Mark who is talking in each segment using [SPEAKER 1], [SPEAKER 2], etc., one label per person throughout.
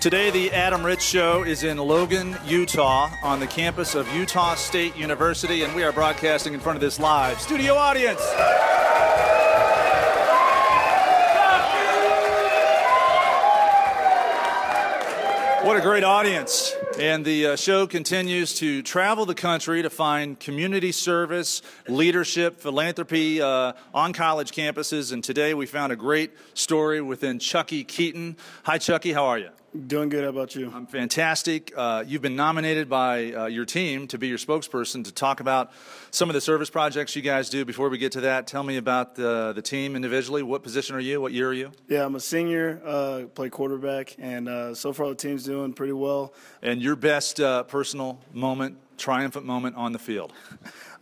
[SPEAKER 1] Today, the Adam Ritz Show is in Logan, Utah, on the campus of Utah State University, and we are broadcasting in front of this live studio audience. What a great audience. And the uh, show continues to travel the country to find community service, leadership, philanthropy uh, on college campuses. And today we found a great story within Chuckie Keeton. Hi, Chuckie, how are you?
[SPEAKER 2] Doing good. How about you?
[SPEAKER 1] I'm fantastic. Uh, you've been nominated by uh, your team to be your spokesperson to talk about some of the service projects you guys do. Before we get to that, tell me about the, the team individually. What position are you? What year are you?
[SPEAKER 2] Yeah, I'm a senior, uh, play quarterback, and uh, so far the team's doing pretty well.
[SPEAKER 1] And your best uh, personal moment, triumphant moment on the field?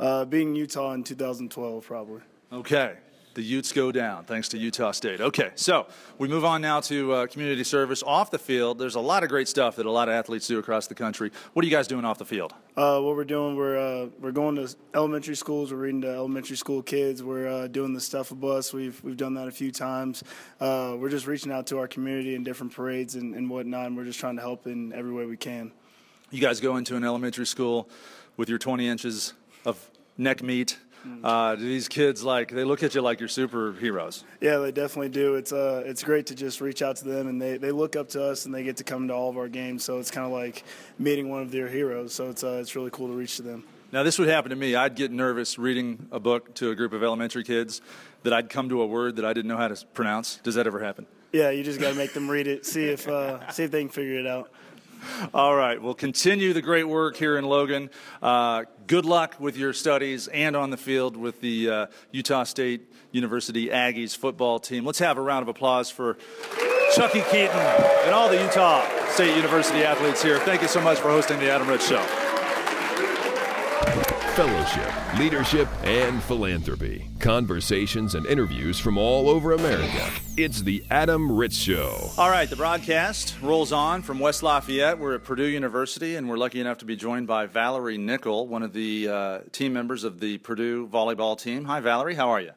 [SPEAKER 2] Uh, being Utah in 2012, probably.
[SPEAKER 1] Okay the Utes go down thanks to Utah State. Okay, so we move on now to uh, community service off the field. There's a lot of great stuff that a lot of athletes do across the country. What are you guys doing off the field?
[SPEAKER 2] Uh, what we're doing, we're uh, we're going to elementary schools. We're reading to elementary school kids. We're uh, doing the stuff a bus. We've we've done that a few times. Uh, we're just reaching out to our community in different parades and, and whatnot. And we're just trying to help in every way we can.
[SPEAKER 1] You guys go into an elementary school with your 20 inches of neck meat uh, these kids like they look at you like you're superheroes?
[SPEAKER 2] Yeah, they definitely do. It's uh, it's great to just reach out to them, and they, they look up to us, and they get to come to all of our games. So it's kind of like meeting one of their heroes. So it's uh, it's really cool to reach to them.
[SPEAKER 1] Now, this would happen to me. I'd get nervous reading a book to a group of elementary kids that I'd come to a word that I didn't know how to pronounce. Does that ever happen?
[SPEAKER 2] Yeah, you just got to make them read it, see if uh, see if they can figure it out.
[SPEAKER 1] All right, we'll continue the great work here in Logan. Uh, good luck with your studies and on the field with the uh, Utah State University Aggies football team. Let's have a round of applause for Chuckie Keeton and all the Utah State University athletes here. Thank you so much for hosting the Adam Ritz Show
[SPEAKER 3] fellowship, leadership, and philanthropy. Conversations and interviews from all over America. It's the Adam Ritz Show.
[SPEAKER 1] All right, the broadcast rolls on from West Lafayette. We're at Purdue University, and we're lucky enough to be joined by Valerie Nichol, one of the uh, team members of the Purdue volleyball team. Hi, Valerie. How are you?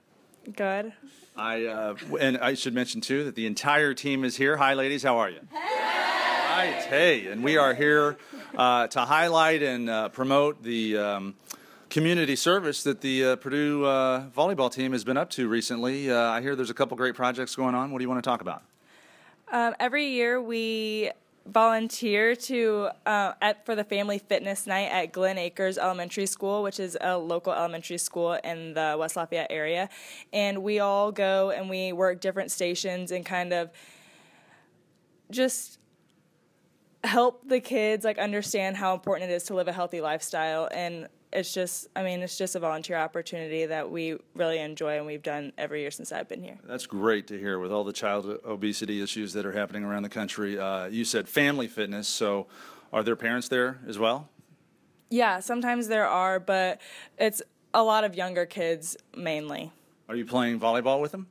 [SPEAKER 4] Good.
[SPEAKER 1] I uh, and I should mention too that the entire team is here. Hi, ladies. How are you?
[SPEAKER 4] Hey.
[SPEAKER 1] Right. Hey, and we are here uh, to highlight and uh, promote the um, community service that the uh, Purdue uh, volleyball team has been up to recently. Uh, I hear there's a couple great projects going on. What do you want to talk about?
[SPEAKER 4] Um, every year we volunteer to uh, at for the family fitness night at Glen Acres Elementary School, which is a local elementary school in the West Lafayette area, and we all go and we work different stations and kind of just help the kids like understand how important it is to live a healthy lifestyle and it's just i mean it's just a volunteer opportunity that we really enjoy and we've done every year since i've been here.
[SPEAKER 1] That's great to hear with all the child obesity issues that are happening around the country. Uh, you said family fitness so are there parents there as well?
[SPEAKER 4] Yeah sometimes there are but it's a lot of younger kids mainly.
[SPEAKER 1] Are you playing volleyball with them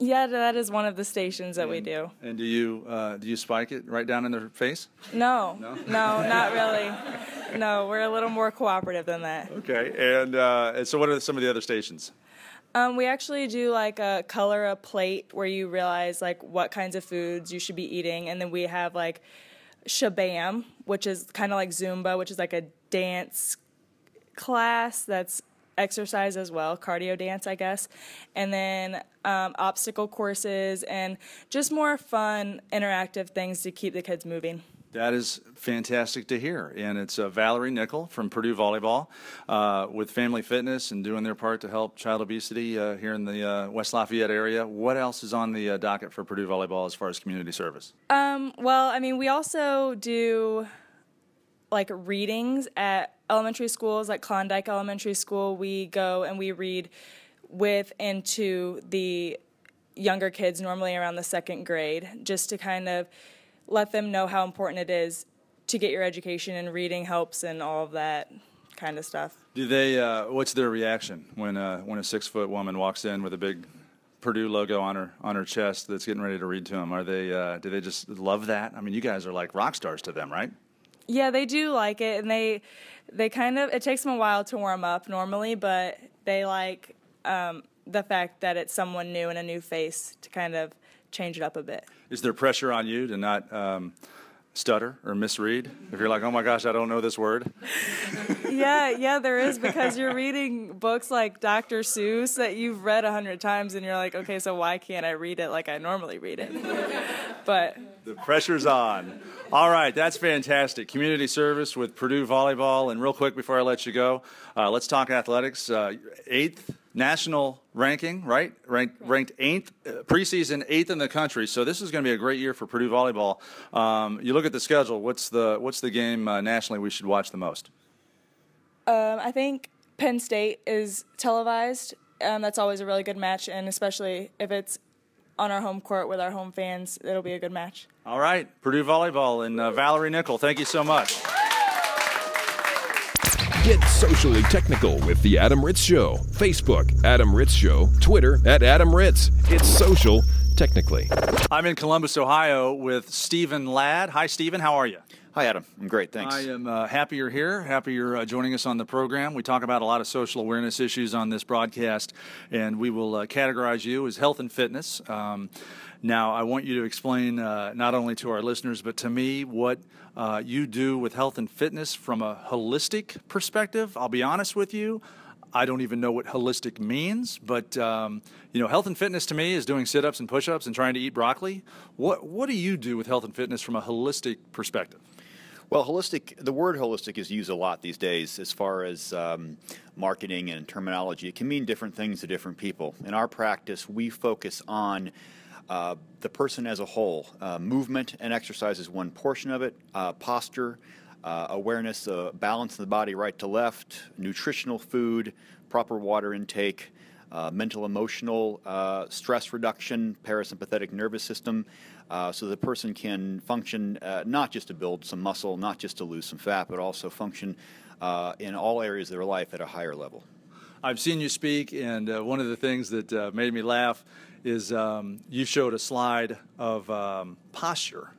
[SPEAKER 4] yeah, that is one of the stations that
[SPEAKER 1] and,
[SPEAKER 4] we do.
[SPEAKER 1] And do you uh, do you spike it right down in their face?
[SPEAKER 4] No, no, no not really. No, we're a little more cooperative than that.
[SPEAKER 1] Okay, and, uh, and so what are some of the other stations?
[SPEAKER 4] Um, we actually do like a color a plate where you realize like what kinds of foods you should be eating, and then we have like Shabam, which is kind of like Zumba, which is like a dance class that's exercise as well, cardio dance, I guess, and then um, obstacle courses and just more fun, interactive things to keep the kids moving.
[SPEAKER 1] That is fantastic to hear. And it's uh, Valerie Nichol from Purdue Volleyball uh, with Family Fitness and doing their part to help child obesity uh, here in the uh, West Lafayette area. What else is on the uh, docket for Purdue Volleyball as far as community service?
[SPEAKER 4] Um, well, I mean, we also do like readings at elementary schools, like Klondike Elementary School, we go and we read with and to the younger kids, normally around the second grade, just to kind of let them know how important it is to get your education and reading helps and all of that kind of stuff.
[SPEAKER 1] Do they? Uh, what's their reaction when uh, when a six foot woman walks in with a big Purdue logo on her on her chest that's getting ready to read to them? Are they? Uh, do they just love that? I mean, you guys are like rock stars to them, right?
[SPEAKER 4] Yeah, they do like it, and they they kind of it takes them a while to warm up normally, but they like um, the fact that it's someone new and a new face to kind of change it up a bit.
[SPEAKER 1] Is there pressure on you to not? Um, stutter or misread. If you're like oh my gosh i don't know this word.
[SPEAKER 4] Yeah yeah there is because you're reading books like dr seuss that you've read a hundred times and you're like okay so why can't i read it like i normally read it? But
[SPEAKER 1] the pressure's on. All right that's fantastic. Community service with purdue volleyball. And real quick before i let you go uh, let's talk athletics. Uh, eighth national ranking, right? Ranked, ranked eighth, uh, preseason eighth in the country. So this is going to be a great year for Purdue volleyball. Um, you look at the schedule. What's the what's the game uh, nationally we should watch the most?
[SPEAKER 4] Um, I think Penn State is televised. Um, that's always a really good match, and especially if it's on our home court with our home fans, it'll be a good match.
[SPEAKER 1] All right, Purdue volleyball and uh, Valerie Nichol. Thank you so much.
[SPEAKER 3] Get socially technical with The Adam Ritz Show. Facebook, Adam Ritz Show. Twitter, at Adam Ritz. It's social technically.
[SPEAKER 1] I'm in Columbus, Ohio with Stephen Ladd. Hi, Stephen. How are you?
[SPEAKER 5] Hi, Adam. I'm great. Thanks.
[SPEAKER 1] I am uh, happy you're here. Happy you're uh, joining us on the program. We talk about a lot of social awareness issues on this broadcast, and we will uh, categorize you as health and fitness. Um, now, I want you to explain uh, not only to our listeners, but to me, what uh, you do with health and fitness from a holistic perspective. I'll be honest with you. I don't even know what holistic means, but um, you know, health and fitness to me is doing sit-ups and push-ups and trying to eat broccoli. What what do you do with health and fitness from a holistic perspective?
[SPEAKER 5] Well, holistic, the word holistic is used a lot these days as far as um, marketing and terminology. It can mean different things to different people. In our practice, we focus on uh, the person as a whole. Uh, movement and exercise is one portion of it. Uh, posture, uh, awareness, uh, balance in the body, right to left, nutritional food, proper water intake, mental emotional stress reduction, parasympathetic nervous system. So the person can function not just to build some muscle, not just to lose some fat, but also function in all areas of their life at a higher level.
[SPEAKER 1] I've seen you speak, and uh, one of the things that uh, made me laugh is um, you showed a slide of um, posture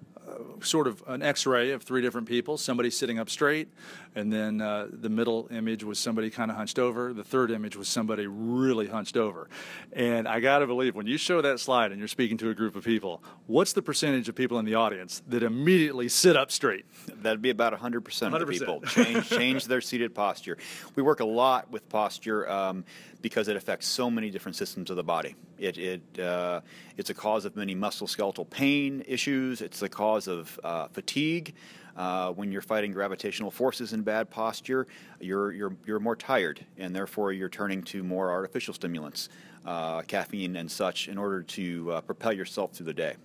[SPEAKER 1] sort of an x-ray of three different people somebody sitting up straight and then uh, the middle image was somebody kind of hunched over the third image was somebody really hunched over. And i got to believe when you show that slide and you're speaking to a group of people what's the percentage of people in the audience that immediately sit up straight?
[SPEAKER 5] That'd be about 100%, 100%. of the people. Change, change their seated posture. We work a lot with posture um, because it affects so many different systems of the body. It, it uh, it's a cause of many musculoskeletal pain issues. It's the cause of uh, fatigue. Uh, when you're fighting gravitational forces in bad posture, you're, you're, you're more tired, and therefore you're turning to more artificial stimulants, uh, caffeine and such, in order to uh, propel yourself through the day.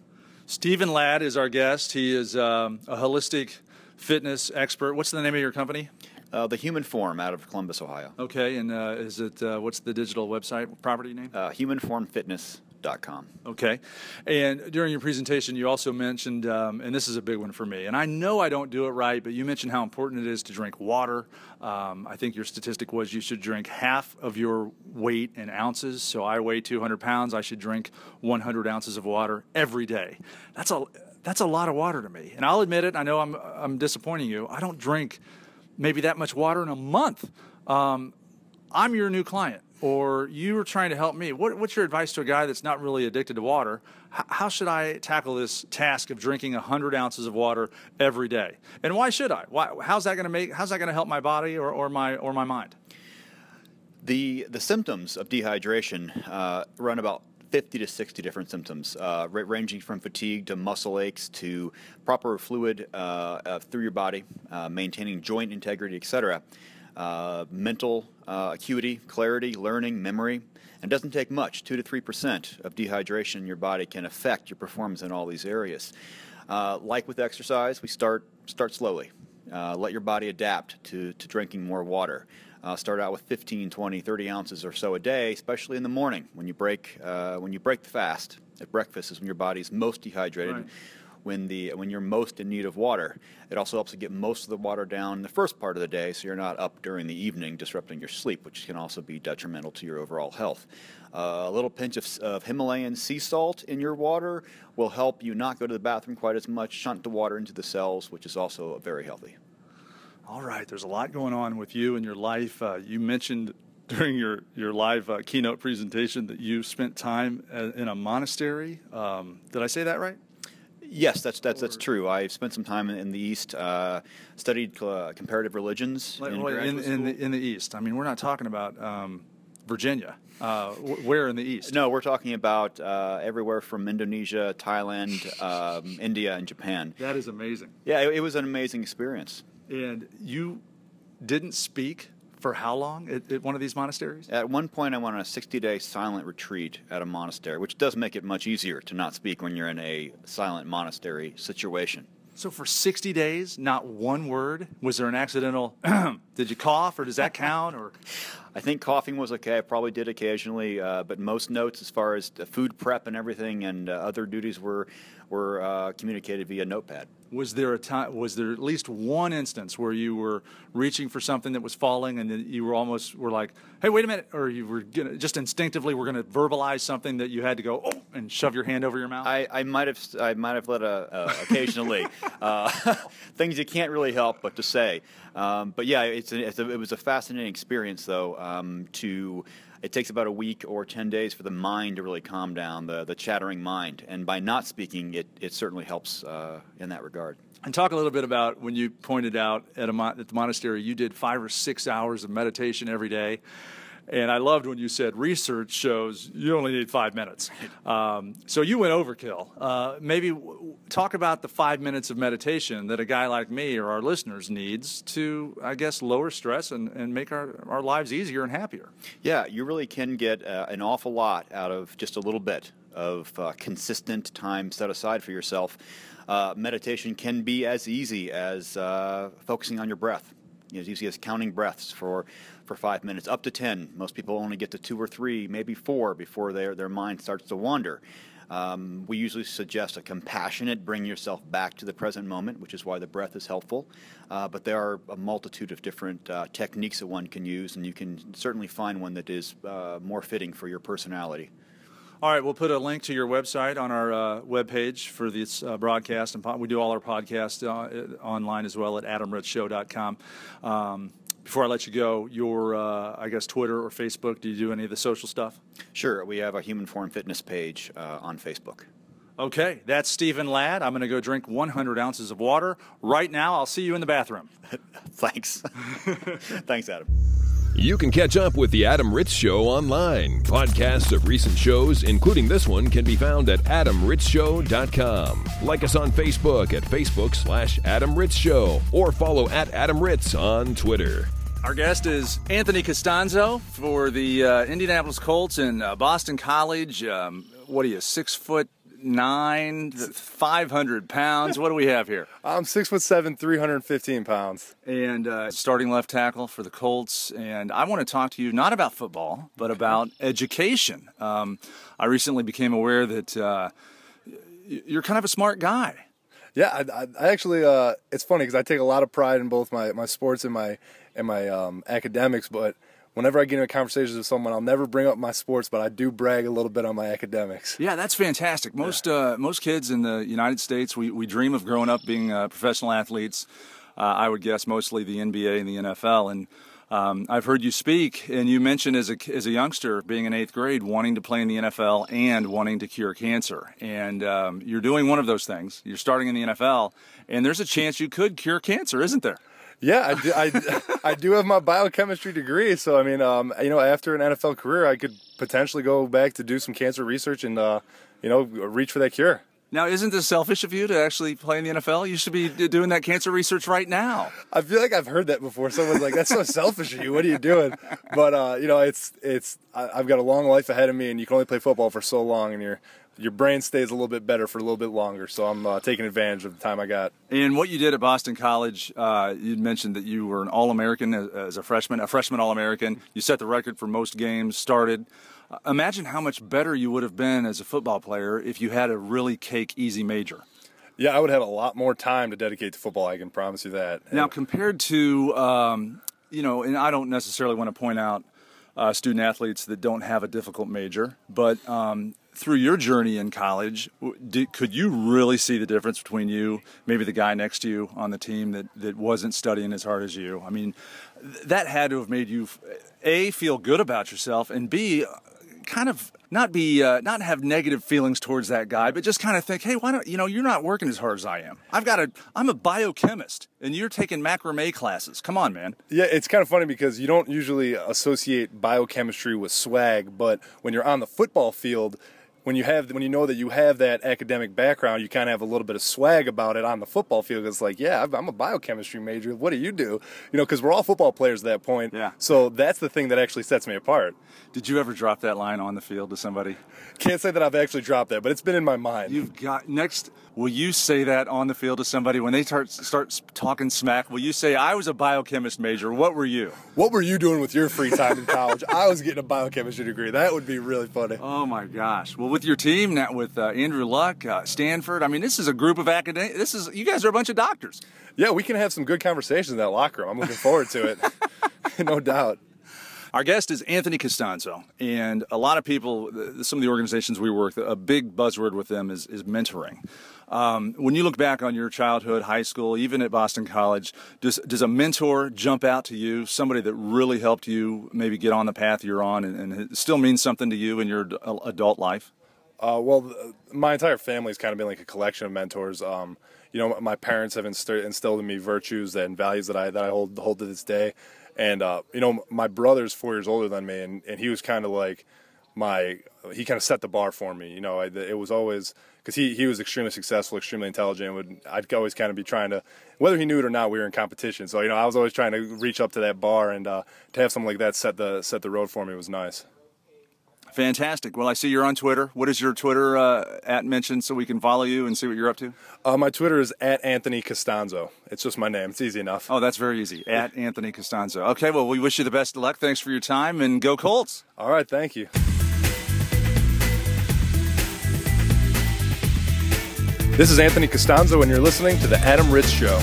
[SPEAKER 1] Stephen Ladd is our guest. He is um, a holistic fitness expert. What's the name of your company?
[SPEAKER 5] Uh, the Human Form out of Columbus, Ohio.
[SPEAKER 1] Okay, and uh, is it uh, what's the digital website property name?
[SPEAKER 5] Uh, humanformfitness.com.
[SPEAKER 1] Okay, and during your presentation, you also mentioned, um, and this is a big one for me, and I know I don't do it right, but you mentioned how important it is to drink water. Um, I think your statistic was you should drink half of your weight in ounces. So I weigh 200 pounds. I should drink 100 ounces of water every day. That's a that's a lot of water to me, and I'll admit it. I know I'm I'm disappointing you. I don't drink maybe that much water in a month. Um, I'm your new client, or you are trying to help me. What, what's your advice to a guy that's not really addicted to water? H- how should I tackle this task of drinking 100 ounces of water every day? And why should I? Why, how's that going to make? How's that going to help my body or, or my or my mind?
[SPEAKER 5] The the symptoms of dehydration uh, run about 50 to 60 different symptoms, uh, ranging from fatigue to muscle aches to proper fluid uh, uh, through your body, uh, maintaining joint integrity, etc. Uh, mental acuity, clarity, learning, memory. And it doesn't take much. 2 to 3% of dehydration in your body can affect your performance in all these areas. like with exercise, we start, start slowly. let your body adapt to, to drinking more water. Uh, start out with 15, 20, 30 ounces or so a day, especially in the morning when you break uh, when you break the fast. At breakfast is when your body's most dehydrated. Right. when the when you're most in need of water. It also helps to get most of the water down in the first part of the day, so you're not up during the evening disrupting your sleep, which can also be detrimental to your overall health. Uh, a little pinch of, of, Himalayan sea salt in your water will help you not go to the bathroom quite as much, shunt the water into the cells, which is also very healthy.
[SPEAKER 1] All right, there's a lot going on with you and your life. Uh, you mentioned during your, your live uh, keynote presentation that you spent time uh, in a monastery. Um, did I say that right?
[SPEAKER 5] Yes, that's that's that's true. I spent some time in the East, uh, studied uh, comparative religions
[SPEAKER 1] in,
[SPEAKER 5] in,
[SPEAKER 1] in, the, in, the, East. I mean, we're not talking about um, Virginia. Uh, where in the East?
[SPEAKER 5] No, we're talking about uh, everywhere from Indonesia, Thailand, um, India, and Japan.
[SPEAKER 1] That is amazing.
[SPEAKER 5] Yeah, it, it was an amazing experience.
[SPEAKER 1] And you didn't speak for how long at, at, one of these monasteries?
[SPEAKER 5] At one point, I went on a 60 day silent retreat at a monastery, which does make it much easier to not speak when you're in a silent monastery situation.
[SPEAKER 1] So, for 60 days, not one word? Was there an accidental, did you cough, or does that count? Or
[SPEAKER 5] I think coughing was okay. I probably did occasionally, uh, but most notes as far as food prep and everything and uh, other duties were were uh, communicated via notepad.
[SPEAKER 1] Was there a time? Was there at least one instance where you were reaching for something that was falling, and then you were almost were like, "Hey, wait a minute," or you were gonna, just instinctively were going to verbalize something that you had to go oh, and shove your hand over your mouth?
[SPEAKER 5] I, I might have I might have let a, occasionally uh, things you can't really help but to say. Um, but yeah, it's, a, it's a, it was a fascinating experience though um, to it takes about a week or 10 days for the mind to really calm down, the, the chattering mind. And by not speaking, it, it certainly helps uh, in that regard.
[SPEAKER 1] And talk a little bit about when you pointed out at, at the monastery, you did five or six hours of meditation every day. And I loved when you said research shows you only need five minutes. Um, so you went overkill. Uh, maybe w- talk about the five minutes of meditation that a guy like me or our listeners needs to, I guess, lower stress and, and make our, our lives easier and happier.
[SPEAKER 5] Yeah, you really can get uh, an awful lot out of just a little bit of uh, consistent time set aside for yourself. Uh, meditation can be as easy as uh, focusing on your breath as easy as counting breaths for, for five minutes, up to 10. Most people only get to two or three, maybe four, before their, their mind starts to wander. Um, we usually suggest a compassionate bring yourself back to the present moment, which is why the breath is helpful. Uh, but there are a multitude of different uh, techniques that one can use, and you can certainly find one that is uh, more fitting for your personality.
[SPEAKER 1] All right, we'll put a link to your website on our uh, webpage for this uh, broadcast. And po- we do all our podcasts uh, online as well at adamritzshow.com. Um, before I let you go, your, uh, I guess, Twitter or Facebook, do you do any of the social stuff?
[SPEAKER 5] Sure. We have a Human Form Fitness page uh, on Facebook.
[SPEAKER 1] Okay, that's Stephen Ladd. I'm going to go drink 100 ounces of water. Right now, I'll see you in the bathroom.
[SPEAKER 5] Thanks. Thanks, Adam.
[SPEAKER 3] You can catch up with The Adam Ritz Show online. Podcasts of recent shows, including this one, can be found at adamritzshow.com. Like us on Facebook at Facebook slash Adam Ritz Show or follow at Adam Ritz on Twitter.
[SPEAKER 1] Our guest is Anthony Costanzo for the uh, Indianapolis Colts and uh, Boston College. Um, what are you, six foot nine, 500 pounds. What do we have here?
[SPEAKER 6] I'm six foot seven, 315 pounds.
[SPEAKER 1] And uh, starting left tackle for the Colts. And I want to talk to you not about football, but about education. Um, I recently became aware that uh, you're kind of a smart guy.
[SPEAKER 6] Yeah, I, I actually, uh, it's funny because I take a lot of pride in both my, my sports and my and my um, academics, but whenever I get into conversations with someone, I'll never bring up my sports, but I do brag a little bit on my academics.
[SPEAKER 1] Yeah, that's fantastic. Most yeah. uh, most kids in the United States, we, we dream of growing up being uh, professional athletes. Uh, I would guess mostly the NBA and the NFL. And um, I've heard you speak, and you mentioned as a as a youngster being in eighth grade, wanting to play in the NFL and wanting to cure cancer. And um, you're doing one of those things. You're starting in the NFL, and there's a chance you could cure cancer, isn't there?
[SPEAKER 6] Yeah, I do, I, I do have my biochemistry degree. So, I mean, um, you know, after an NFL career, I could potentially go back to do some cancer research and, uh, you know, reach for that cure.
[SPEAKER 1] Now, isn't this selfish of you to actually play in the NFL? You should be doing that cancer research right now.
[SPEAKER 6] I feel like I've heard that before. Someone's like, "That's so selfish of you. What are you doing?" But uh, you know, it's it's I, I've got a long life ahead of me, and you can only play football for so long, and you're your brain stays a little bit better for a little bit longer. So I'm uh, taking advantage of the time I got.
[SPEAKER 1] And what you did at Boston College, uh, you mentioned that you were an All American as, as, a freshman, a freshman All American. You set the record for most games started. Uh, imagine how much better you would have been as a football player if you had a really cake easy major.
[SPEAKER 6] Yeah, I would have a lot more time to dedicate to football. I can promise you that.
[SPEAKER 1] Now, compared to, um, you know, and I don't necessarily want to point out uh, student athletes that don't have a difficult major, but um, through your journey in college, did, could you really see the difference between you, maybe the guy next to you on the team that, that wasn't studying as hard as you? I mean, that had to have made you, A, feel good about yourself, and B, kind of not be uh, not have negative feelings towards that guy, but just kind of think, hey, why don't you know you're not working as hard as I am? I've got a I'm a biochemist, and you're taking macrame classes. Come on, man.
[SPEAKER 6] Yeah, it's kind of funny because you don't usually associate biochemistry with swag, but when you're on the football field, when you have when you know that you have that academic background, you kind of have a little bit of swag about it on the football field. It's like, yeah, I'm a biochemistry major. What do you do? You know, because we're all football players at that point.
[SPEAKER 1] Yeah.
[SPEAKER 6] So that's the thing that actually sets me apart.
[SPEAKER 1] Did you ever drop that line on the field to somebody?
[SPEAKER 6] Can't say that I've actually dropped that, but it's been in my mind.
[SPEAKER 1] You've got next. Will you say that on the field to somebody when they start start talking smack? Will you say, "I was a biochemist major. What were you?"
[SPEAKER 6] What were you doing with your free time in college? I was getting a biochemistry degree. That would be really funny.
[SPEAKER 1] Oh my gosh! Well, with your team now, with uh, Andrew Luck, uh, Stanford. I mean, this is a group of academic. This is you guys are a bunch of doctors.
[SPEAKER 6] Yeah, we can have some good conversations in that locker room. I'm looking forward to it. no doubt.
[SPEAKER 1] Our guest is Anthony Costanzo, and a lot of people, some of the organizations we work, a big buzzword with them is, is mentoring. Um, when you look back on your childhood, high school, even at Boston College, does, does a mentor jump out to you? Somebody that really helped you maybe get on the path you're on and, and still means something to you in your adult life?
[SPEAKER 6] Uh, well, my entire family has kind of been like a collection of mentors. Um, you know, my parents have instilled in me virtues and values that I that I hold hold to this day. And uh, you know, my brother's four years older than me, and, and he was kind of like my he kind of set the bar for me. You know, I, it was always because he he was extremely successful, extremely intelligent. Would I'd always kind of be trying to, whether he knew it or not, we were in competition. So you know, I was always trying to reach up to that bar, and uh, to have something like that set the set the road for me was nice.
[SPEAKER 1] Fantastic. Well, I see you're on Twitter. What is your Twitter uh, at mention so we can follow you and see what you're up to?
[SPEAKER 6] Uh, my Twitter is at Anthony Costanzo. It's just my name. It's easy enough.
[SPEAKER 1] Oh, that's very easy. At Anthony Costanzo. Okay, well, we wish you the best of luck. Thanks for your time and go Colts.
[SPEAKER 6] All right, thank you. This is Anthony Costanzo, and you're listening to The Adam Ritz Show.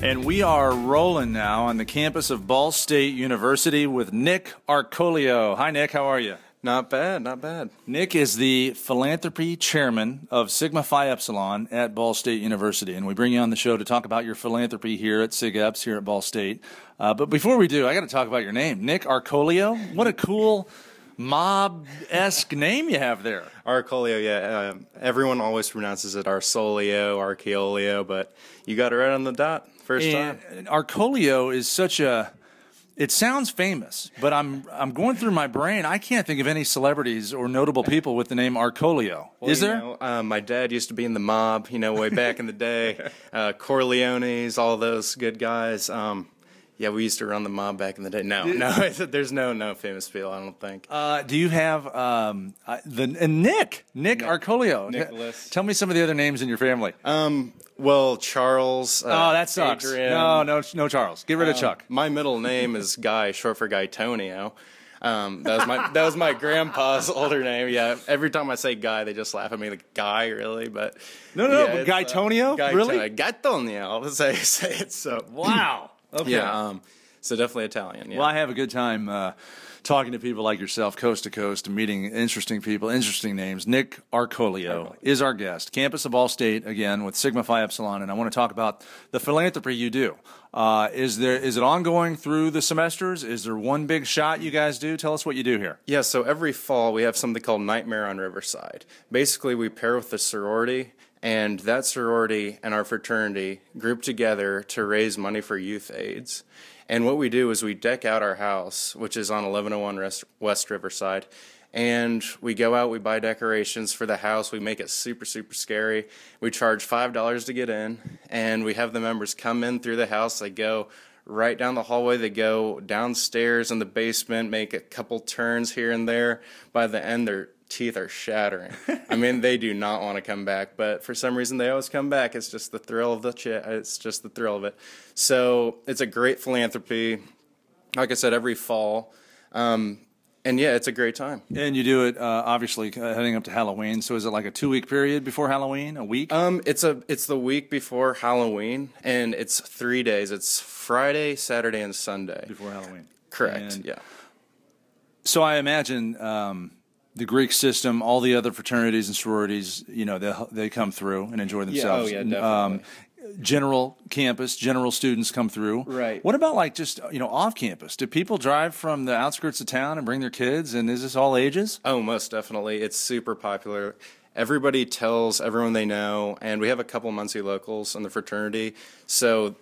[SPEAKER 1] And we are rolling now on the campus of Ball State University with Nick Arcolio. Hi, Nick. How are you?
[SPEAKER 7] Not bad, not bad.
[SPEAKER 1] Nick is the philanthropy chairman of Sigma Phi Epsilon at Ball State University, and we bring you on the show to talk about your philanthropy here at Sig Eps here at Ball State. Uh, but before we do, I got to talk about your name, Nick Arcolio. What a cool mob esque name you have there.
[SPEAKER 7] Arcolio, yeah. Um, everyone always pronounces it Arsolio, Archeolio, but you got it right on the dot first
[SPEAKER 1] and
[SPEAKER 7] time.
[SPEAKER 1] Arcolio is such a. It sounds famous, but I'm I'm going through my brain. I can't think of any celebrities or notable people with the name Arcolio.
[SPEAKER 7] Well,
[SPEAKER 1] is there?
[SPEAKER 7] Know, uh, my dad used to be in the mob, you know, way back in the day. Uh, Corleones, all those good guys. Um, yeah, we used to run the mob back in the day. No, no, there's no no famous people. I don't think.
[SPEAKER 1] Uh, do you have um, uh, the and Nick Nick Arcolio?
[SPEAKER 7] Nicholas.
[SPEAKER 1] Tell me some of the other names in your family.
[SPEAKER 7] Um, well, Charles. Uh,
[SPEAKER 1] oh, that sucks.
[SPEAKER 7] Adrian.
[SPEAKER 1] No, no, no, Charles. Get rid of
[SPEAKER 7] Um,
[SPEAKER 1] Chuck.
[SPEAKER 7] My middle name is Guy, short for Guy Tonio. Um, that was my that was my grandpa's older name. Yeah, every time I say Guy, they just laugh at me like Guy, really. But
[SPEAKER 1] No, no,
[SPEAKER 7] yeah,
[SPEAKER 1] but
[SPEAKER 7] it's,
[SPEAKER 1] Guy Tonio?
[SPEAKER 7] Guy
[SPEAKER 1] Really?
[SPEAKER 7] Tonio. Guy Tonio. I'll say say it so.
[SPEAKER 1] Wow. Okay.
[SPEAKER 7] Yeah. Um, so definitely Italian. Yeah.
[SPEAKER 1] Well, I have a good time uh, talking to people like yourself, coast to coast, and meeting interesting people, interesting names. Nick Arcolio is our guest, campus of Ball State, again, with Sigma Phi Epsilon, and I want to talk about the philanthropy you do. Uh, is there is it ongoing through the semesters? Is there one big shot you guys do? Tell us what you do here.
[SPEAKER 7] Yeah, so every fall we have something called Nightmare on Riverside. Basically, we pair with the sorority, and that sorority and our fraternity group together to raise money for youth AIDS. And what we do is we deck out our house, which is on 1101 West- Riverside, and we go out, we buy decorations for the house, we make it super, super scary. We charge $5 to get in, and we have the members come in through the house. They go right down the hallway. They go downstairs in the basement, make a couple turns here and there. By the end, their teeth are shattering. I mean, they do not want to come back, but for some reason, they always come back. It's just the thrill of the ch- It's just the thrill of it. So it's a great philanthropy. Like I said, every fall. Um, and yeah, it's a great time.
[SPEAKER 1] And you do it uh, obviously uh, heading up to Halloween. So is it like a two week period before Halloween? A week?
[SPEAKER 7] Um, it's a it's the week before Halloween, and it's three days. It's Friday, Saturday, and Sunday
[SPEAKER 1] before Halloween.
[SPEAKER 7] Correct.
[SPEAKER 1] And-
[SPEAKER 7] yeah.
[SPEAKER 1] So I imagine um, the Greek system, all the other fraternities and sororities, you know, they they come through and enjoy oh, themselves.
[SPEAKER 7] Yeah, oh, yeah,
[SPEAKER 1] And,
[SPEAKER 7] definitely.
[SPEAKER 1] general campus, general students come through.
[SPEAKER 7] Right.
[SPEAKER 1] What about like just you know off campus? Do people drive from the outskirts of town and bring their kids? And is this all ages?
[SPEAKER 7] Oh, most definitely. It's super popular. Everybody tells everyone they know, and we have a couple Muncie locals in the fraternity. So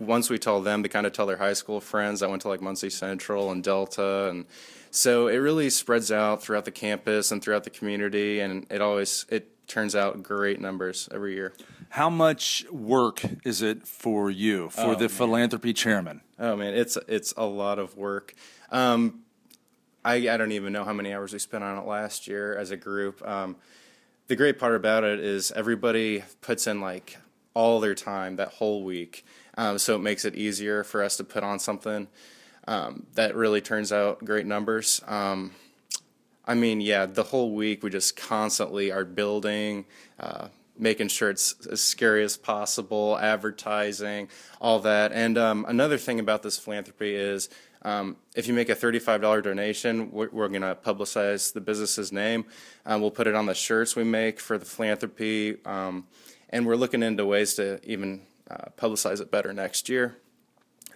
[SPEAKER 7] once we tell them, they kind of tell their high school friends I went to like Muncie Central and Delta, and so it really spreads out throughout the campus and throughout the community, and it always it turns out great numbers every year.
[SPEAKER 1] How much work is it for you, for the philanthropy chairman?
[SPEAKER 7] Oh man, it's it's a lot of work. Um, I I don't even know how many hours we spent on it last year as a group. Um, the great part about it is everybody puts in like all their time that whole week, um, so it makes it easier for us to put on something um, that really turns out great numbers. Um, I mean, yeah, the whole week we just constantly are building, uh, making sure it's as scary as possible, advertising, all that. And um, another thing about this philanthropy is um, if you make a $35 donation, we're, we're going to publicize the business's name. Um, we'll put it on the shirts we make for the philanthropy. Um, and we're looking into ways to even uh, publicize it better next year.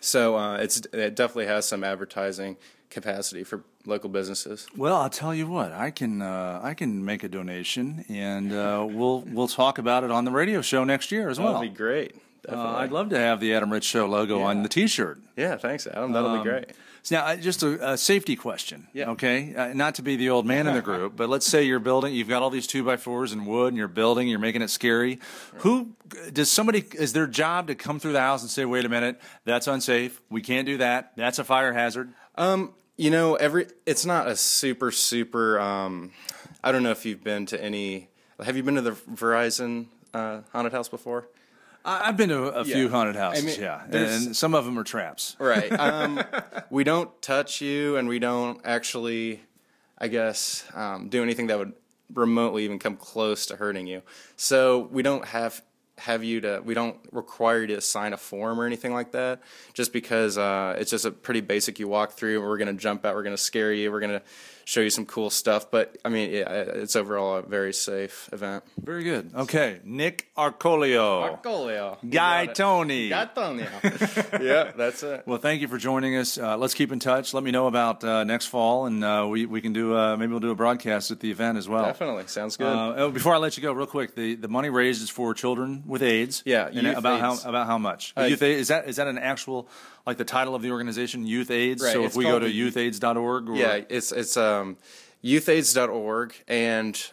[SPEAKER 7] So uh, it's, it definitely has some advertising capacity for local businesses.
[SPEAKER 1] Well, I'll tell you what. I can uh, I can make a donation, and uh, we'll we'll talk about it on the radio show next year as well.
[SPEAKER 7] That'd be great.
[SPEAKER 1] Uh, I'd love to have the Adam Ritz Show logo on the T-shirt.
[SPEAKER 7] yeah, thanks, Adam. That'll
[SPEAKER 1] Um,
[SPEAKER 7] be great.
[SPEAKER 1] So now, just a, a safety question.
[SPEAKER 7] Yeah.
[SPEAKER 1] Okay. Uh, not to be the old man in the group, but let's say you're building. You've got all these two by fours and wood, and you're building. You're making it scary. Who does somebody? Is their job to come through the house and say, "Wait a minute, that's unsafe. We can't do that. That's a fire hazard."
[SPEAKER 7] You know, every it's not a super super. Um, I don't know if you've been to any. Have you been to the Verizon uh, haunted house before?
[SPEAKER 1] I, I've been to a few
[SPEAKER 7] Yeah.
[SPEAKER 1] haunted houses,
[SPEAKER 7] I mean,
[SPEAKER 1] yeah, and some of them are traps.
[SPEAKER 7] Right. Um, we don't touch you, and we don't actually, I guess, um, do anything that would remotely even come close to hurting you. So we don't have have you to we don't require you to sign a form or anything like that just because uh, it's just a pretty basic you walk through we're going to jump out we're going to scare you we're going to show you some cool stuff but i mean yeah it's overall a very safe event
[SPEAKER 1] Very good. Okay, Nick Arcolio,
[SPEAKER 7] Marcolio.
[SPEAKER 1] Guy Tony. Guy Tony.
[SPEAKER 7] yeah that's it
[SPEAKER 1] Well, thank you for joining us. Uh, let's keep in touch. Let me know about uh, next fall, and uh, we we can do uh, maybe we'll do a broadcast at the event as well.
[SPEAKER 7] definitely sounds good
[SPEAKER 1] Uh, oh, before I let you go, real quick, the, the money raised is for children with AIDS.
[SPEAKER 7] Yeah,
[SPEAKER 1] about
[SPEAKER 7] AIDS.
[SPEAKER 1] how about how much?
[SPEAKER 7] Uh,
[SPEAKER 1] youth is that is that an actual like the title of the organization, Youth AIDS?
[SPEAKER 7] Right,
[SPEAKER 1] So if we go to youthaids.org, or,
[SPEAKER 7] Yeah, it's it's um, youthaids.org, and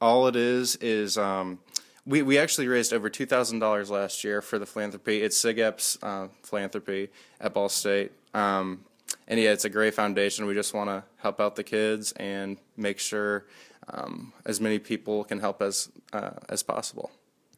[SPEAKER 7] all it is is um, we we actually raised over two thousand dollars last year for the philanthropy. It's SIGEP's uh, philanthropy at Ball State, um, and yeah, it's a great foundation. We just want to help out the kids and make sure um, as many people can help as uh, as possible.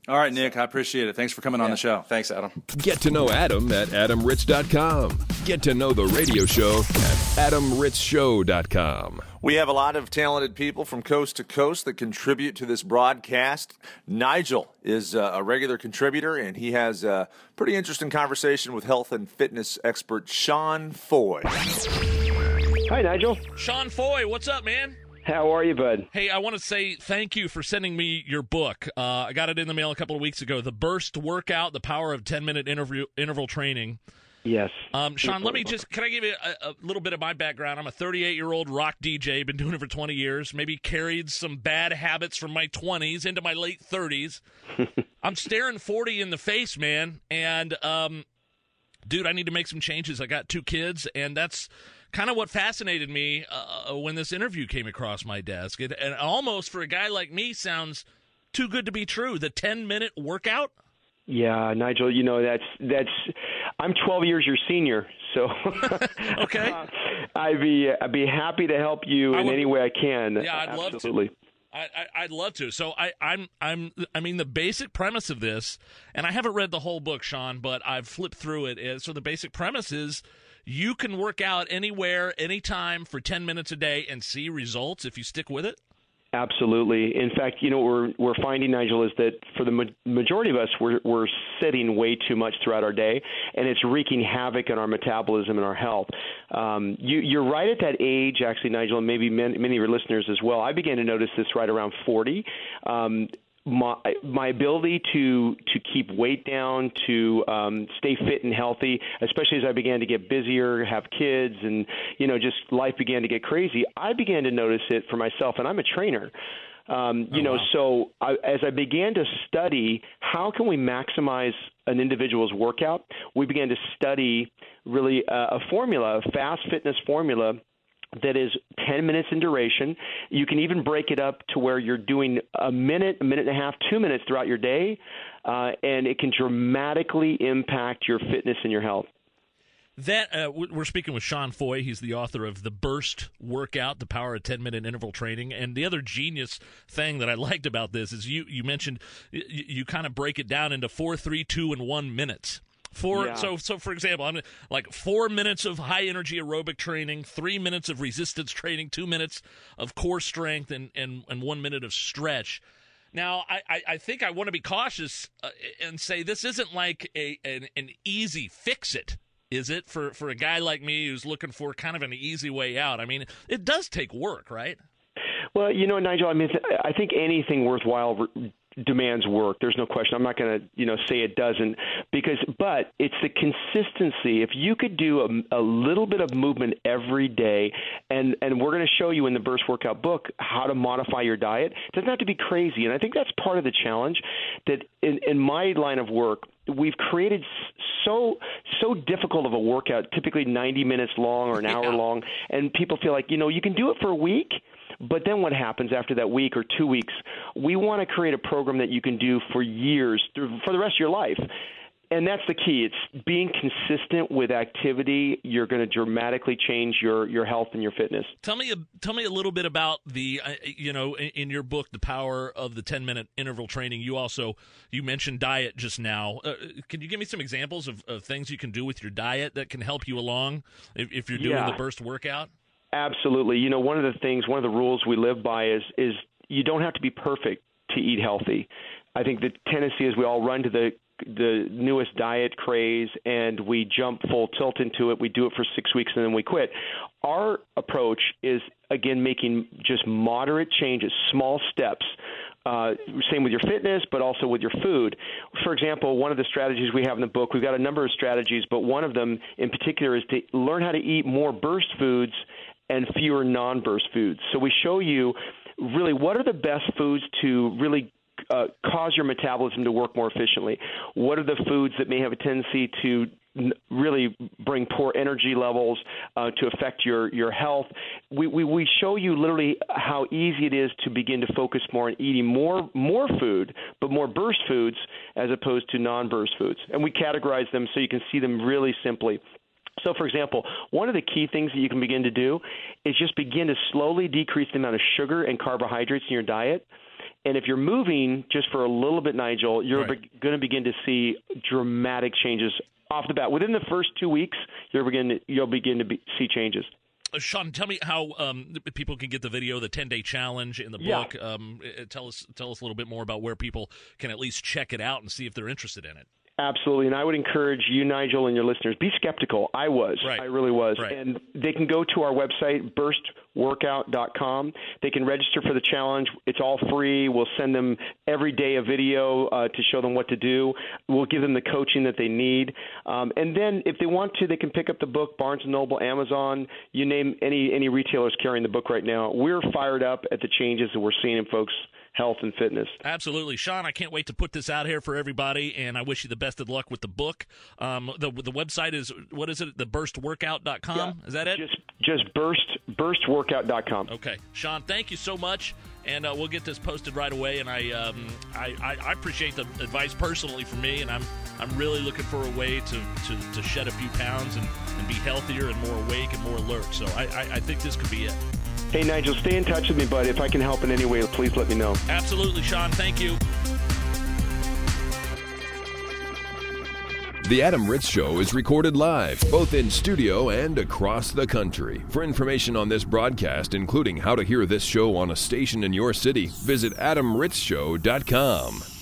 [SPEAKER 1] All right, Nick, I appreciate it. Thanks for coming on the show.
[SPEAKER 7] Thanks, Adam.
[SPEAKER 3] Get to know Adam at adamritz.com. Get to know the radio show at adamritzshow.com.
[SPEAKER 8] We have a lot of talented people from coast to coast that contribute to this broadcast. Nigel is uh, a regular contributor, and he has a pretty interesting conversation with health and fitness expert Sean Foy.
[SPEAKER 9] Hi, Nigel.
[SPEAKER 10] Sean Foy, what's up, man?
[SPEAKER 9] How are you, bud?
[SPEAKER 10] Hey, I want to say thank you for sending me your book. Uh, I got it in the mail a couple of weeks ago. The Burst Workout: The Power of 10 Minute Interview Interval Training.
[SPEAKER 9] Yes.
[SPEAKER 10] Um, Sean, let me just can I give you a, a little bit of my background? I'm a 38 year old rock DJ, been doing it for 20 years. Maybe carried some bad habits from my 20s into my late 30s. I'm staring 40 in the face, man, and um, dude, I need to make some changes. I got two kids, and that's kind of what fascinated me uh, when this interview came across my desk. It, and almost for a guy like me, sounds too good to be true. The 10 minute workout.
[SPEAKER 9] Yeah, Nigel. You know that's that's. I'm 12 years your senior, so
[SPEAKER 10] Okay.
[SPEAKER 9] I'd be I'd be happy to help you
[SPEAKER 10] I
[SPEAKER 9] in any way I can.
[SPEAKER 10] Yeah, I'd love to.
[SPEAKER 9] Absolutely.
[SPEAKER 10] I, I, I'd love to. So I, I'm, I'm, I mean, the basic premise of this, and I haven't read the whole book, Sean, but I've flipped through it. is- So the basic premise is, you can work out anywhere, anytime for 10 minutes a day and see results if you stick with it?
[SPEAKER 9] Absolutely. In fact, you know what we're we're finding, Nigel, is that for the ma- majority of us, we're we're sitting way too much throughout our day, and it's wreaking havoc on our metabolism and our health. Um, you, you're right at that age, actually, Nigel, and maybe many, many of your listeners as well. I began to notice this right around 40. Um, my my ability to to keep weight down, to um, stay fit and healthy, especially as I began to get busier, have kids, and you know, just life began to get crazy. I began to notice it for myself, and I'm a trainer. Um, you
[SPEAKER 10] Oh,
[SPEAKER 9] know,
[SPEAKER 10] wow.
[SPEAKER 9] so I, as I began to study how can we maximize an individual's workout, we began to study really uh, a formula, a fast fitness formula that is 10 minutes in duration. You can even break it up to where you're doing a minute, a minute and a half, two minutes throughout your day, uh, and it can dramatically impact your fitness and your health.
[SPEAKER 10] That uh, we- we're speaking with Sean Foy. He's the author of the Burst Workout: The Power of Ten Minute Interval Training. And the other genius thing that I liked about this is you you mentioned you, you kind of break it down into four, three, two, and one minutes. Four.
[SPEAKER 9] Yeah.
[SPEAKER 10] So so for example, I'm like four minutes of high energy aerobic training, three minutes of resistance training, two minutes of core strength, and and, and one minute of stretch. Now, I, I, I think I want to be cautious uh, and say this isn't like a an, an easy fix it, is it? For for a guy like me who's looking for kind of an easy way out. I mean, it does take work, right?
[SPEAKER 9] Well, you know, Nigel, I mean, I think anything worthwhile demands work. There's no question. I'm not going to, you know, say it doesn't because, but it's the consistency. If you could do a, a little bit of movement every day, and and we're going to show you in the Burst Workout book how to modify your diet. It doesn't have to be crazy, and I think that's part of the challenge. That in in my line of work, we've created s- so so difficult of a workout, typically 90 minutes long or an hour long, and people feel like you know you can do it for a week. But then what happens after that week or two weeks? We want to create a program that you can do for years, for the rest of your life. And that's the key. It's being consistent with activity. You're going to dramatically change your, your health and your fitness.
[SPEAKER 10] Tell me, a, tell me a little bit about the, uh, you know, in, in your book, the power of the ten minute interval training. You also you mentioned diet just now. Uh, can you give me some examples of, of things you can do with your diet that can help you along if, if you're doing
[SPEAKER 9] Yeah.
[SPEAKER 10] the burst workout?
[SPEAKER 9] Absolutely. You know, one of the things, one of the rules we live by is is you don't have to be perfect to eat healthy. I think the tendency is we all run to the the newest diet craze and we jump full tilt into it. We do it for six weeks and then we quit. Our approach is again making just moderate changes, small steps. Uh, same with your fitness, but also with your food. For example, one of the strategies we have in the book, we've got a number of strategies, but one of them in particular is to learn how to eat more burst foods and fewer non burst foods. So we show you really what are the best foods to really uh, cause your metabolism to work more efficiently. What are the foods that may have a tendency to really bring poor energy levels uh, to affect your your health? We, we we show you literally how easy it is to begin to focus more on eating more more food, but more burst foods as opposed to non-burst foods, and we categorize them so you can see them really simply. So, for example, one of the key things that you can begin to do is just begin to slowly decrease the amount of sugar and carbohydrates in your diet. And if you're moving just for a little bit, Nigel, you're
[SPEAKER 10] Right.
[SPEAKER 9] be- going to begin to see dramatic changes off the bat. Within the first two weeks, you'll begin to, you'll begin to be, see changes.
[SPEAKER 10] Uh, Sean, tell me how um, people can get the video, the ten day challenge in the
[SPEAKER 9] Yeah.
[SPEAKER 10] book. Um, uh, tell us tell us a little bit more about where people can at least check it out and see if they're interested in it.
[SPEAKER 9] Absolutely, and I would encourage you, Nigel, and your listeners, be skeptical. I was,
[SPEAKER 10] Right.
[SPEAKER 9] I really was,
[SPEAKER 10] Right.
[SPEAKER 9] and they can go to our website, burstworkout.com. They can register for the challenge. It's all free. We'll send them every day a video uh, to show them what to do. We'll give them the coaching that they need, um, and then if they want to, they can pick up the book, Barnes and Noble, Amazon, you name any any retailers carrying the book right now. We're fired up at the changes that we're seeing in folks' health and fitness.
[SPEAKER 10] Absolutely, Sean. I can't wait to put this out here for everybody, and I wish you the best of luck with the book. Um, the the website is what is it? The burstworkout.com. Is that it?
[SPEAKER 9] Just just burst burstworkout.com.
[SPEAKER 10] Okay, Sean. Thank you so much, and uh, we'll get this posted right away. And I, um, I, I, I appreciate the advice personally for me, and I'm I'm really looking for a way to, to, to shed a few pounds and, and be healthier and more awake and more alert. So I, I, I think this could be it.
[SPEAKER 9] Hey, Nigel, stay in touch with me, bud. If I can help in any way, please let me know.
[SPEAKER 10] Absolutely, Sean. Thank you.
[SPEAKER 3] The Adam Ritz Show is recorded live, both in studio and across the country. For information on this broadcast, including how to hear this show on a station in your city, visit adamritzshow.com.